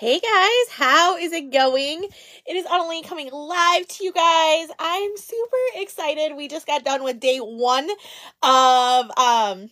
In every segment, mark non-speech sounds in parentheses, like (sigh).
Hey guys, how is it going? It is Autumn coming live to you guys. I'm super excited. We just got done with day one of um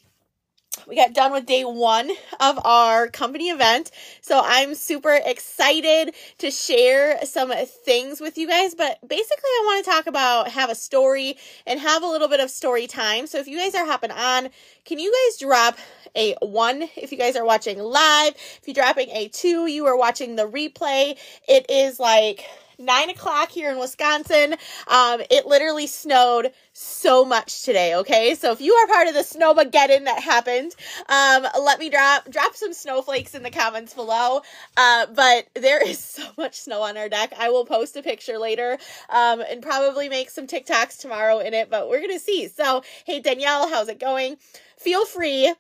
we got done with day one of our company event. So I'm super excited to share some things with you guys. But basically, I want to talk about have a story and have a little bit of story time. So if you guys are hopping on, can you guys drop a one if you guys are watching live? If you're dropping a two, you are watching the replay. It is like nine o'clock here in Wisconsin. Um, it literally snowed so much today. Okay, so if you are part of the snowmageddon that happened, um, let me drop drop some snowflakes in the comments below. Uh, but there is (laughs) so much snow on our deck. I will post a picture later, um, and probably make some TikToks tomorrow in it. But we're gonna see. So hey Danielle, how's it going? Feel free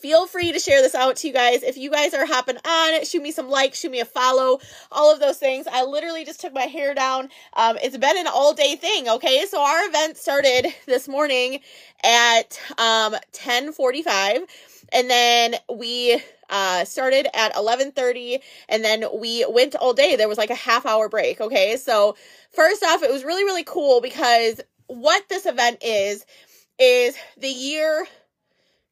feel free to share this out to you guys. If you guys are hopping on, shoot me some likes, shoot me a follow, all of those things. I literally just took my hair down. Um, it's been an all day thing, okay? So our event started this morning at um, 1045 and then we uh, started at 11.30 and then we went all day. There was like a half hour break, okay? So first off, it was really, really cool because what this event is, is the year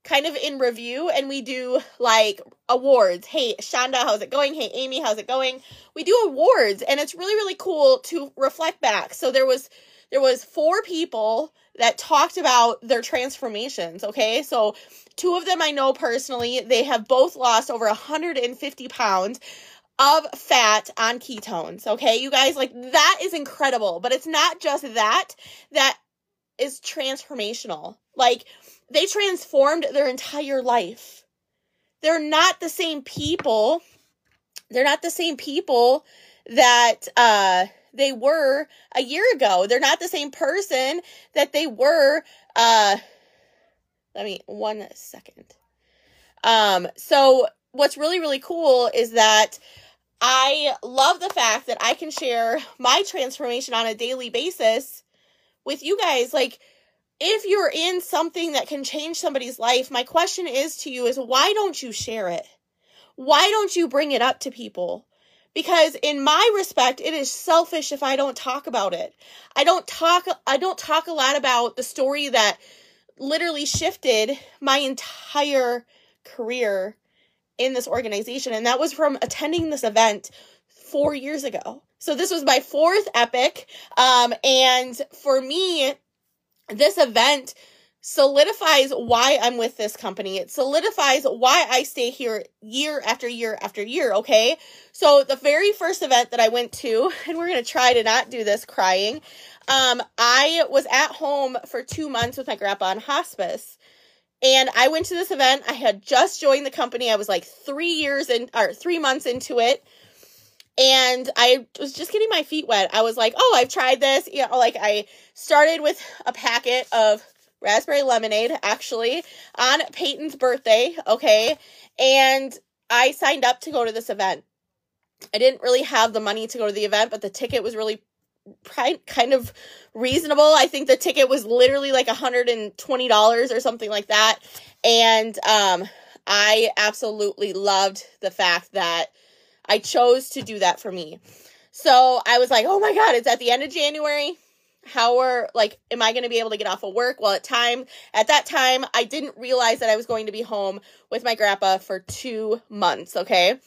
kind of in review and we do like awards. Hey, Shonda, how's it going? Hey, Amy, how's it going? We do awards and it's really really cool to reflect back. So there was there was four people that talked about their transformations, okay? So two of them I know personally. They have both lost over 150 pounds of fat on ketones, okay? You guys like that is incredible, but it's not just that that is transformational. Like they transformed their entire life. They're not the same people. They're not the same people that uh they were a year ago. They're not the same person that they were uh let me one second. Um so what's really really cool is that I love the fact that I can share my transformation on a daily basis with you guys like if you're in something that can change somebody's life, my question is to you is why don't you share it? Why don't you bring it up to people? Because in my respect, it is selfish if I don't talk about it. I don't talk I don't talk a lot about the story that literally shifted my entire career in this organization and that was from attending this event 4 years ago. So this was my fourth epic um and for me this event solidifies why I'm with this company. It solidifies why I stay here year after year after year, okay? So the very first event that I went to, (laughs) and we're going to try to not do this crying, um I was at home for 2 months with my grandpa on hospice. And I went to this event. I had just joined the company. I was like 3 years in or 3 months into it and I was just getting my feet wet. I was like, "Oh, I've tried this." You know, like I started with a packet of raspberry lemonade actually on Peyton's birthday, okay? And I signed up to go to this event. I didn't really have the money to go to the event, but the ticket was really kind of reasonable. I think the ticket was literally like $120 or something like that. And um I absolutely loved the fact that I chose to do that for me. So I was like, oh my God, it's at the end of January. How are like, am I going to be able to get off of work? Well, at time, at that time, I didn't realize that I was going to be home with my grandpa for two months. Okay.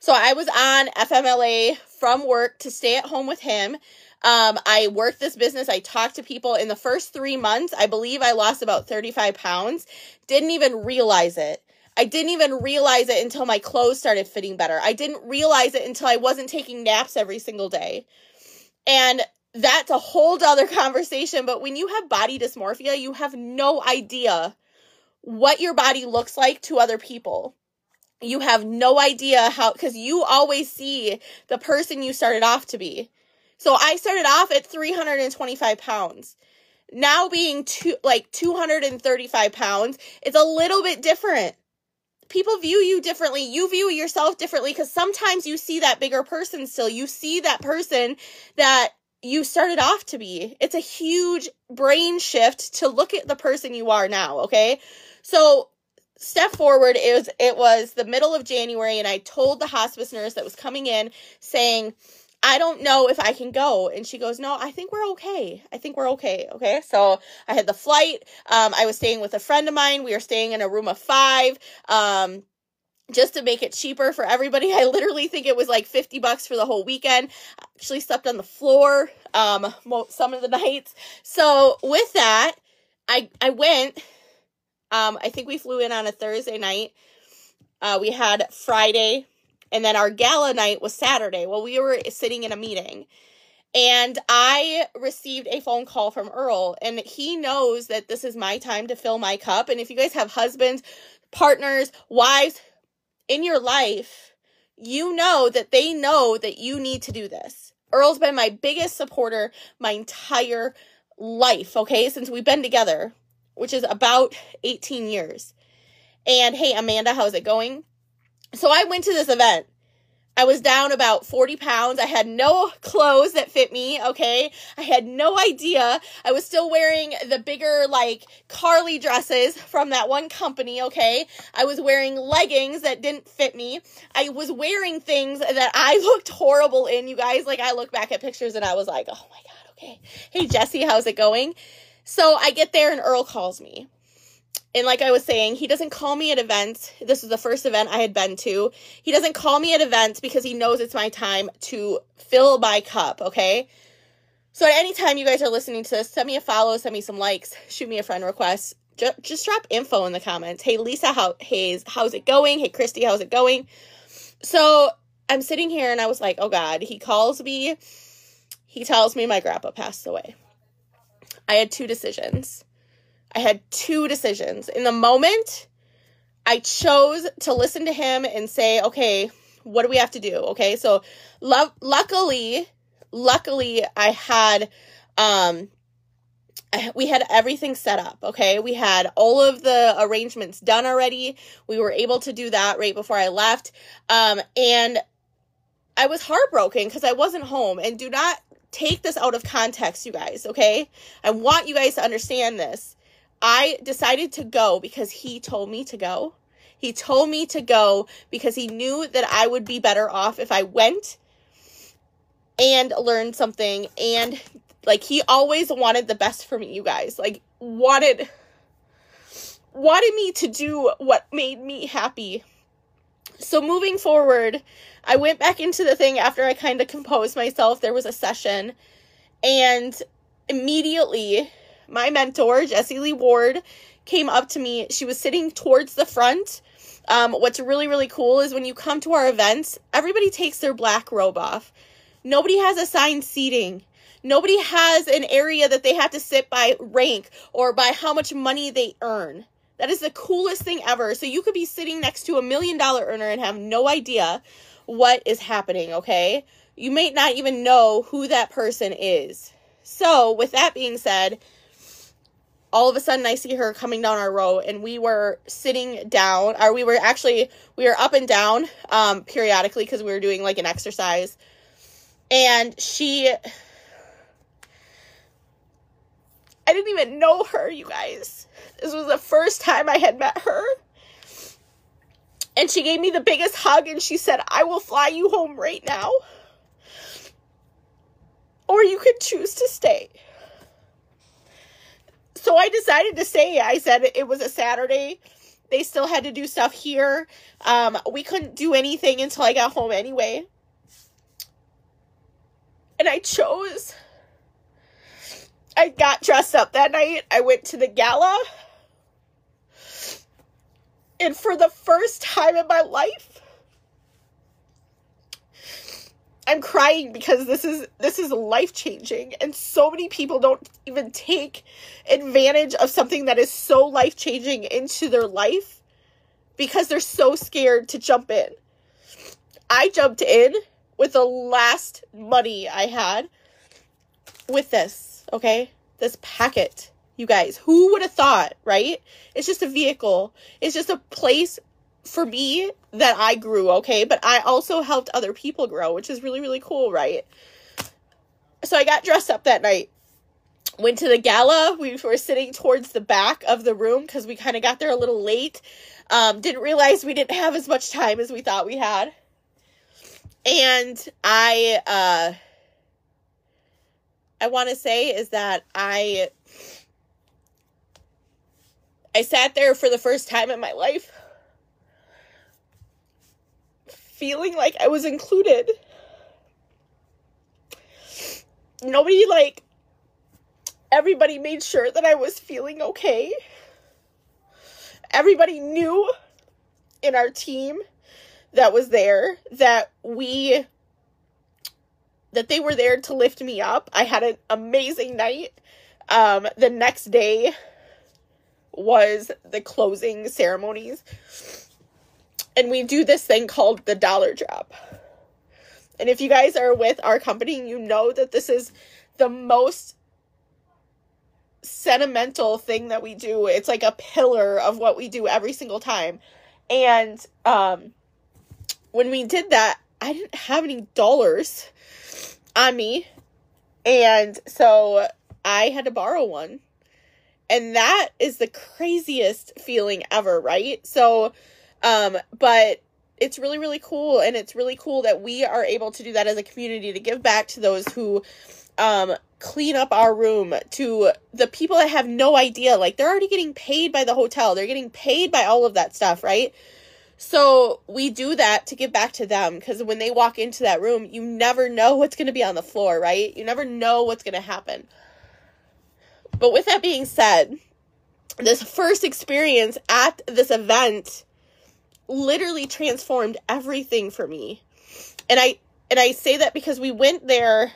So I was on FMLA from work to stay at home with him. Um, I worked this business. I talked to people in the first three months. I believe I lost about 35 pounds. Didn't even realize it. I didn't even realize it until my clothes started fitting better. I didn't realize it until I wasn't taking naps every single day. And that's a whole other (laughs) conversation. But when you have body dysmorphia, you have no idea what your body looks like to other people. You have no idea how, because you always see the person you started off to be. So I started off at 325 pounds. Now being two, like 235 pounds, it's a little bit different people view you differently. You view yourself differently because sometimes you see that bigger person still. You see that person that you started off to be. It's a huge brain shift to look at the person you are now, okay? So step forward is it was the middle of january and i told the hospice nurse that was coming in saying i don't know if i can go and she goes no i think we're okay i think we're okay okay so i had the flight um, i was staying with a friend of mine we were staying in a room of five um, just to make it cheaper for everybody. (laughs) I literally think it was like 50 bucks for the whole weekend. I actually slept on the floor um some of the (laughs) nights. So with that, I I went um I think we flew in on a Thursday night. Uh we had Friday and then our gala night was Saturday. Well, we were sitting in a meeting and I received a phone call from Earl, and he knows that this is my time to fill my cup. And if you guys have husbands, partners, wives, in your life, you know that they know that you need to do this. Earl's been my biggest supporter my entire life, okay, since we've been together, which is about 18 years. And hey, Amanda, how's it going? So I went to this event I was down about 40 pounds. I had no clothes that fit me, okay? I had no idea. I was still wearing the bigger, like, Carly dresses from that one company, okay? I was wearing leggings that didn't fit me. I was wearing things that I (laughs) looked horrible in, you guys. Like, I look back at pictures and I was like, oh my God, okay. Hey, Jesse, how's it going? So I get there and Earl calls me and like I was saying, he doesn't call me at events. This is the first event I had been to. He doesn't call me at events because he knows it's my time to fill my cup, okay? So at any time you guys are listening to this, send me a follow, send me some likes, shoot me a friend request. Just, drop info in the comments. Hey Lisa, how hey, how's it going? Hey Christy, how's it going? So I'm sitting here and I was like, oh God, he calls me. He tells me my grandpa passed away. I had two decisions. I had two decisions. In the moment, I chose to listen to him and say, okay, what do we have to do? Okay, so lo- luckily, luckily, I had, um, we had everything set up. Okay, we had all of the arrangements done already. We were able to do that right before I left, um, and I was heartbroken because I wasn't home. And do not take this out of context, you guys. Okay, I want you guys to understand this. I decided to go because he told me to go. He told me to go because he knew that I would be better off if I went and learned something and like he always wanted the best for me, you guys. Like wanted wanted me to do what made me happy. So moving forward, I went back into the thing after I kind of composed myself. There was a session and immediately my mentor, Jessie Lee Ward, came up to me. She was sitting towards the front. Um, what's really, really cool is when you come to our events, everybody takes their black robe off. Nobody has assigned seating. Nobody has an area that they have to sit by rank or by how much money they earn. That is the coolest thing ever. So you could be sitting next to a million dollar earner and have no idea what is happening, okay? You may not even know who that person is. So, with that being said, all of a sudden I see her coming down our row and we were sitting down or we were actually we were up and down um periodically because we were doing like an exercise. And she I didn't even know her you guys. This was the first time I had met her. And she gave me the biggest hug and she said I will fly you home right now or you could choose to stay so I decided to say, I said it was a Saturday. They still had to do stuff here. Um, we couldn't do anything until I got home anyway. And I chose. I got dressed up that night. I went to the gala. And for the first time in my life, I'm crying because this is this is life changing and so many people don't even take advantage of something that is so life changing into their life because they're so scared to jump in. I jumped in with the last money I had with this, okay? This packet. You guys, who would have thought, right? It's just a vehicle. It's just a place for me that I grew, okay? But I also helped other people grow, which is really, really cool, right? So I got dressed up that night. Went to the gala. We were sitting towards the back of the room because we kind of got there a little late. Um, didn't realize we didn't have as much time as we thought we had. And I, uh, I want to say is that I, I sat there for the first time in my life feeling like I was included. Nobody, like, everybody made sure that I was feeling okay. Everybody knew in our team that was there that we that they were there to lift me up. I had an amazing night. Um, the next day was the closing ceremonies. And we do this thing called the dollar drop. And if you guys are with our company, you know that this is the most sentimental thing that we do. It's like a pillar of what we do every single time. And um when we did that, I didn't have any dollars on me. And so I had to borrow one. And that is the craziest feeling ever, right? So um but it's really really cool and it's really cool that we are able to do that as a community to give back to those who um clean up our room to the people that have no idea. Like they're already getting paid by the hotel. They're getting paid by all of that stuff right? So we do that to give back to them because when they walk into that room you never know what's going to be on the floor right? You never know what's going to happen. But with that being said this first experience at this event literally transformed everything for me and i and i say that because we went there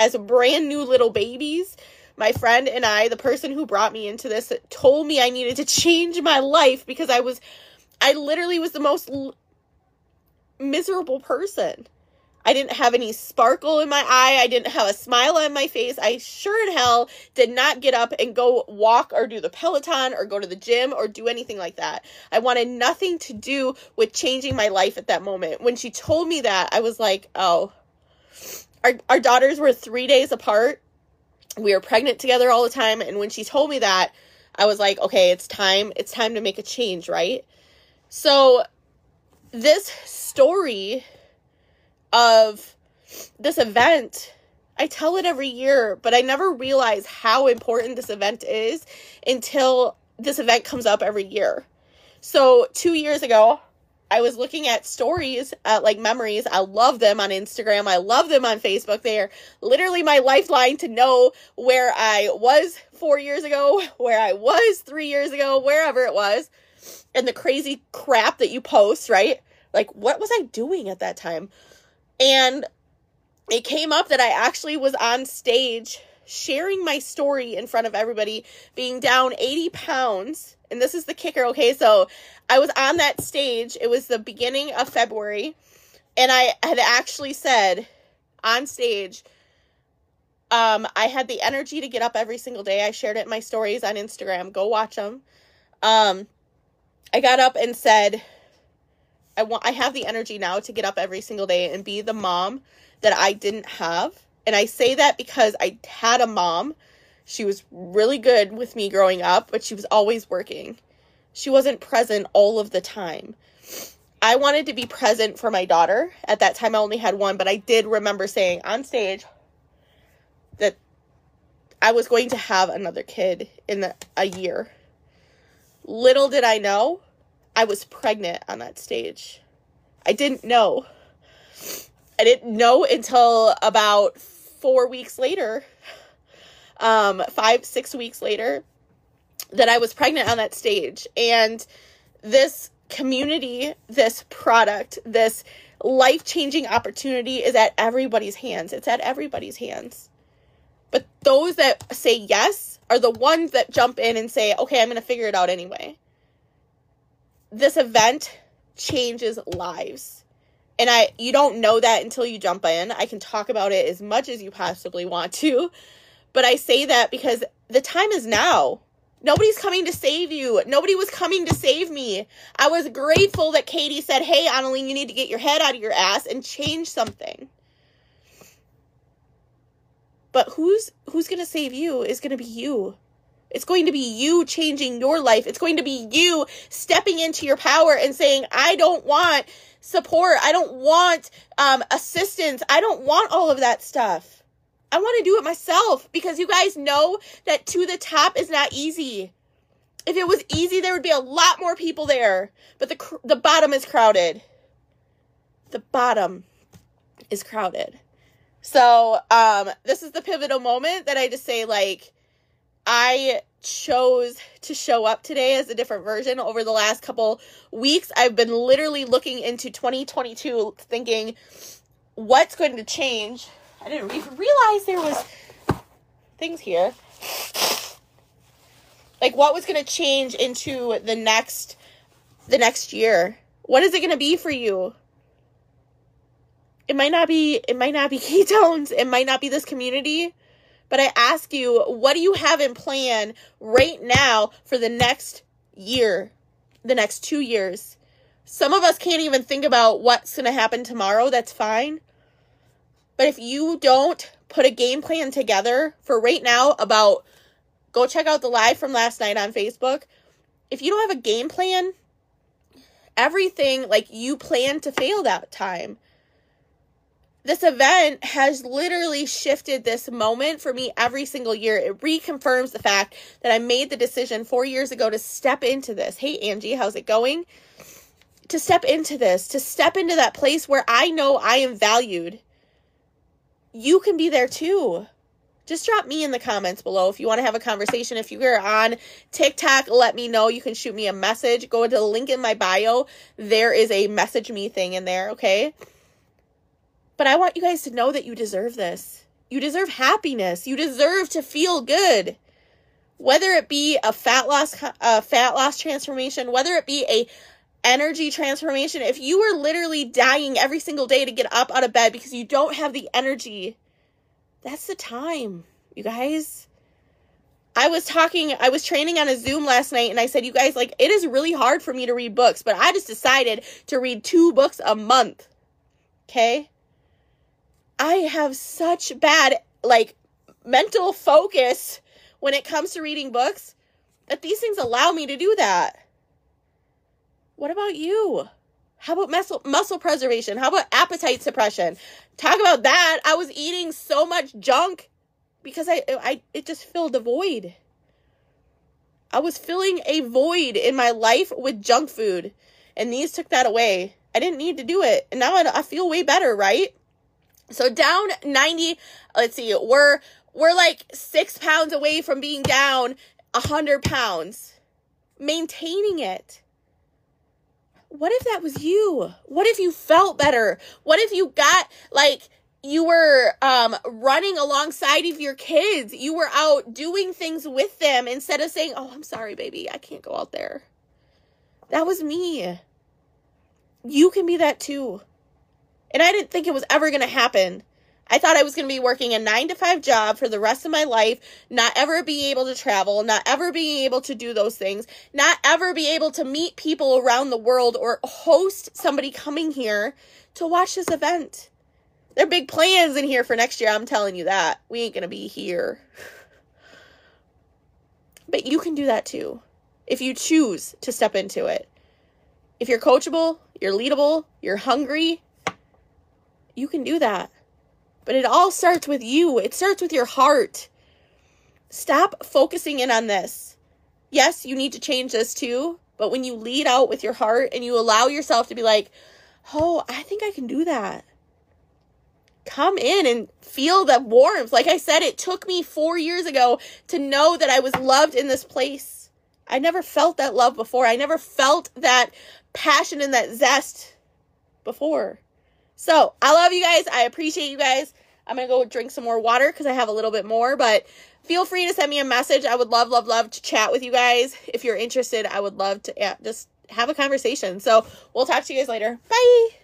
as brand new little babies. My friend and I, the person who brought me into this, told me I needed to change my life because I was, I literally was the most l- miserable person. I didn't have any sparkle in my eye. I didn't have a smile on my face. I sure in hell did not get up and go walk or do the Peloton or go to the gym or do anything like that. I wanted nothing to do with changing my life at that moment. When she told me that, I was like, oh, our, our daughters were three days apart. We were pregnant together all the time. And when she told me that, I was like, okay, it's time. It's time to make a change, right? So, this story of this event, I tell it every year, but I never realize how important this event is until this event comes up every year. So, two years ago, I was looking at stories, uh, like memories. I love them on Instagram. I love them on Facebook. They are literally my lifeline to know where I was four years ago, (laughs) where I was three years ago, wherever it was, and the crazy crap that you post, right? Like, what was I doing at that time? And it came up that I actually was on stage sharing my story in front of everybody, being down 80 pounds and this is the kicker, okay? So I was on that stage. It was the beginning of February, and I had actually said on stage, um, I had the energy to get up every single day. I shared it in my stories on Instagram. Go watch them. Um, I got up and said, I want I have the energy now to get up every single day and be the mom that I didn't have. And I say that because I had a mom she was really good with me growing up, but she was always working. She wasn't present all of the time. I wanted to be present for my daughter. At that time, I only had one, but I did remember saying on stage that I was going to have another kid in the, a year. Little did I know, I was pregnant on that stage. I didn't know. I didn't know until about four weeks later um, five, six weeks later that I was pregnant on that stage. And this community, this product, this life changing opportunity is at everybody's hands. It's at everybody's hands. But those that say yes are the ones that jump in and say, okay, I'm going to figure it out anyway. This event changes lives. And I you don't know that until you jump in. I can talk about it as much as you possibly want to, but I say that because the time is now. Nobody's coming to save you. Nobody was coming to save me. I was grateful that Katie said, Hey, Annalene, you need to get your head out of your ass and change something. But who's who's gonna save you is gonna be you. It's going to be you changing your life. It's going to be you stepping into your power and saying, I don't want support. I don't want um, assistance. I don't want all of that stuff. I want to do it myself because you guys know that to the top is not easy. If it was easy, there would be a lot more people there, but the the bottom is crowded. The bottom is crowded. So, um this is the pivotal moment that I just say like I chose to show up today as a different version over the last couple weeks. I've been literally looking into 2022 thinking what's going to change. I didn't even realize there was things here. Like what was going to change into the next the next year? What is it going to be for you? It might not be it might not be (laughs) ketones, it might not be this community, but I ask you, what do you have in plan right now for the next year, the next 2 years? Some of us can't even think about what's going to happen tomorrow. That's fine. But if you don't put a game plan together for right now about go check out the live from last night on Facebook. If you don't have a game plan, everything like you plan to fail that time this event has literally shifted this moment for me every single year. It reconfirms the fact that I made the decision four years ago to step into this. Hey, Angie, how's it going? To step into this, to step into that place where I know I am valued. You can be there too. Just drop me in the comments below if you want to have a conversation. If you're on TikTok, let me know. You can shoot me a message. Go to the link in my bio. There is a message me thing in there, okay? But I want you guys to know that you deserve this. You deserve happiness. You deserve to feel good. Whether it be a fat loss a fat loss transformation, whether it be a energy transformation, if you are literally dying every single day to get up out of bed because you don't have the energy, that's the time, you guys. I was talking, I was training on a Zoom last night and I said, you guys, like, it is really hard for me to read books, but I just decided to read two books a month. Okay? I have such bad like mental focus when it comes to reading books that these things allow me to do that. What about you? How about muscle muscle preservation? How about appetite suppression? Talk about that. I was eating so much junk because I I it just filled a void. I was filling a void in my life with junk food, and these took that away. I didn't need to do it, and now I, I feel way better, right? So down 90, let's see, we're we're like six pounds away from being down a hundred pounds. Maintaining it. What if that was you? What if you felt better? What if you got like you were um, running alongside of your kids? You were out doing things with them instead of saying, Oh, I'm sorry, baby, I can't go out there. That was me. You can be that too. And I didn't think it was ever going to happen. I thought I was going to be working a nine to five job for the rest of my life, not ever be able to travel, not ever being able to do those things, not ever be able to meet people around the world or host somebody coming here to watch this event. There are big plans in here for next year. I'm telling you that. We ain't going to be here. But you can do that too if you choose to step into it. If you're coachable, you're leadable, you're hungry, you can do that. But it all starts with you, it starts with your heart. Stop focusing in on this. Yes, you need to change this too, but when you lead out with your heart and you allow yourself to be like, oh, I think I can do that. Come in and feel the warmth. Like I said, it took me four years ago to know that I was loved in this place. I never felt that love before. I never felt that passion and that zest before. So I love you guys. I appreciate you guys. I'm going to go drink some more water because I have a little bit more, but feel free to send me a message. I would love, love, love to chat with you guys. If you're interested, I would love to just have a conversation. So we'll talk to you guys later. Bye.